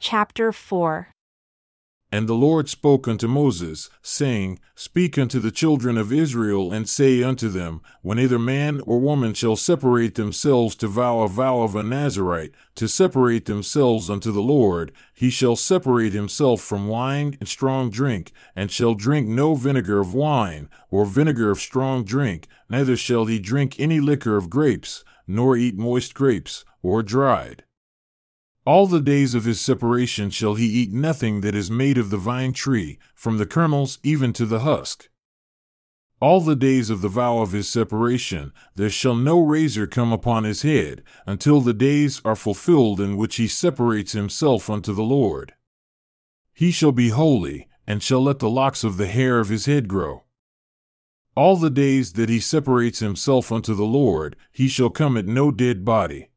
Chapter 4 And the Lord spoke unto Moses, saying, Speak unto the children of Israel, and say unto them, When either man or woman shall separate themselves to vow a vow of a Nazarite, to separate themselves unto the Lord, he shall separate himself from wine and strong drink, and shall drink no vinegar of wine, or vinegar of strong drink, neither shall he drink any liquor of grapes, nor eat moist grapes, or dried. All the days of his separation shall he eat nothing that is made of the vine tree, from the kernels even to the husk. All the days of the vow of his separation, there shall no razor come upon his head, until the days are fulfilled in which he separates himself unto the Lord. He shall be holy, and shall let the locks of the hair of his head grow. All the days that he separates himself unto the Lord, he shall come at no dead body.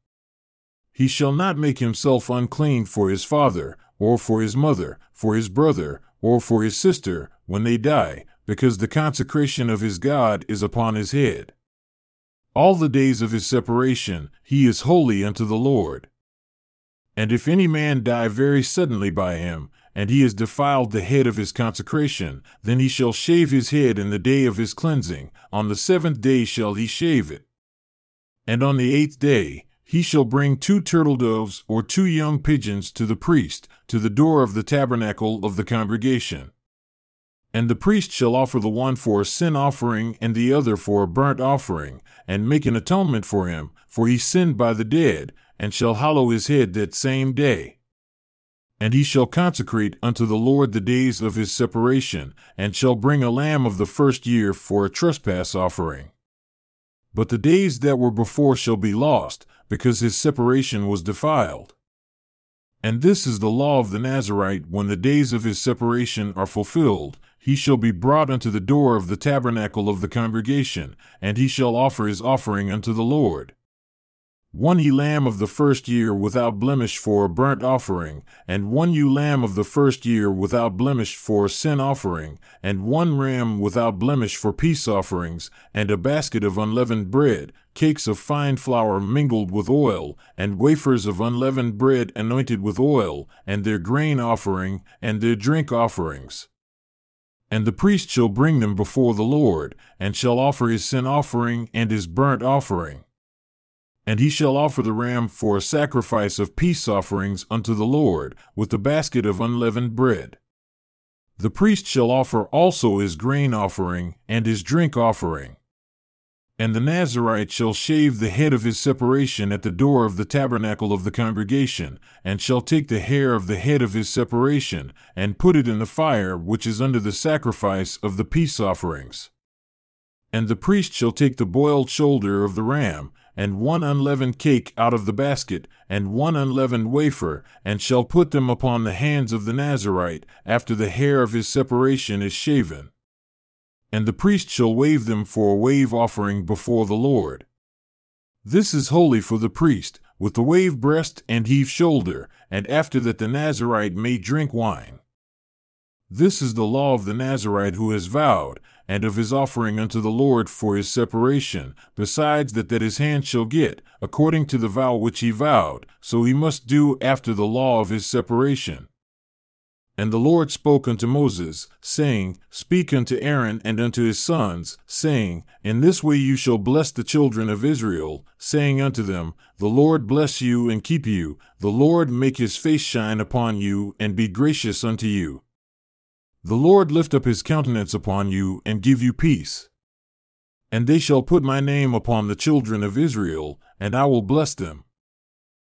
He shall not make himself unclean for his father, or for his mother, for his brother, or for his sister, when they die, because the consecration of his God is upon his head. All the days of his separation, he is holy unto the Lord. And if any man die very suddenly by him, and he has defiled the head of his consecration, then he shall shave his head in the day of his cleansing, on the seventh day shall he shave it. And on the eighth day, he shall bring two turtle doves or two young pigeons to the priest, to the door of the tabernacle of the congregation. And the priest shall offer the one for a sin offering and the other for a burnt offering, and make an atonement for him, for he sinned by the dead, and shall hallow his head that same day. And he shall consecrate unto the Lord the days of his separation, and shall bring a lamb of the first year for a trespass offering. But the days that were before shall be lost, because his separation was defiled. And this is the law of the Nazarite when the days of his separation are fulfilled, he shall be brought unto the door of the tabernacle of the congregation, and he shall offer his offering unto the Lord. One ewe lamb of the first year without blemish for a burnt offering, and one ewe lamb of the first year without blemish for a sin offering, and one ram without blemish for peace offerings, and a basket of unleavened bread, cakes of fine flour mingled with oil, and wafers of unleavened bread anointed with oil, and their grain offering, and their drink offerings. And the priest shall bring them before the Lord, and shall offer his sin offering and his burnt offering. And he shall offer the ram for a sacrifice of peace offerings unto the Lord, with the basket of unleavened bread. The priest shall offer also his grain offering and his drink offering. And the Nazarite shall shave the head of his separation at the door of the tabernacle of the congregation, and shall take the hair of the head of his separation, and put it in the fire which is under the sacrifice of the peace offerings. And the priest shall take the boiled shoulder of the ram, and one unleavened cake out of the basket, and one unleavened wafer, and shall put them upon the hands of the Nazarite, after the hair of his separation is shaven. And the priest shall wave them for a wave offering before the Lord. This is holy for the priest, with the wave breast and heave shoulder, and after that the Nazarite may drink wine. This is the law of the Nazarite who has vowed, and of his offering unto the Lord for his separation, besides that that his hand shall get, according to the vow which he vowed, so he must do after the law of his separation. And the Lord spoke unto Moses, saying, Speak unto Aaron and unto his sons, saying, In this way you shall bless the children of Israel, saying unto them, The Lord bless you and keep you, the Lord make his face shine upon you and be gracious unto you. The Lord lift up his countenance upon you and give you peace. And they shall put my name upon the children of Israel, and I will bless them.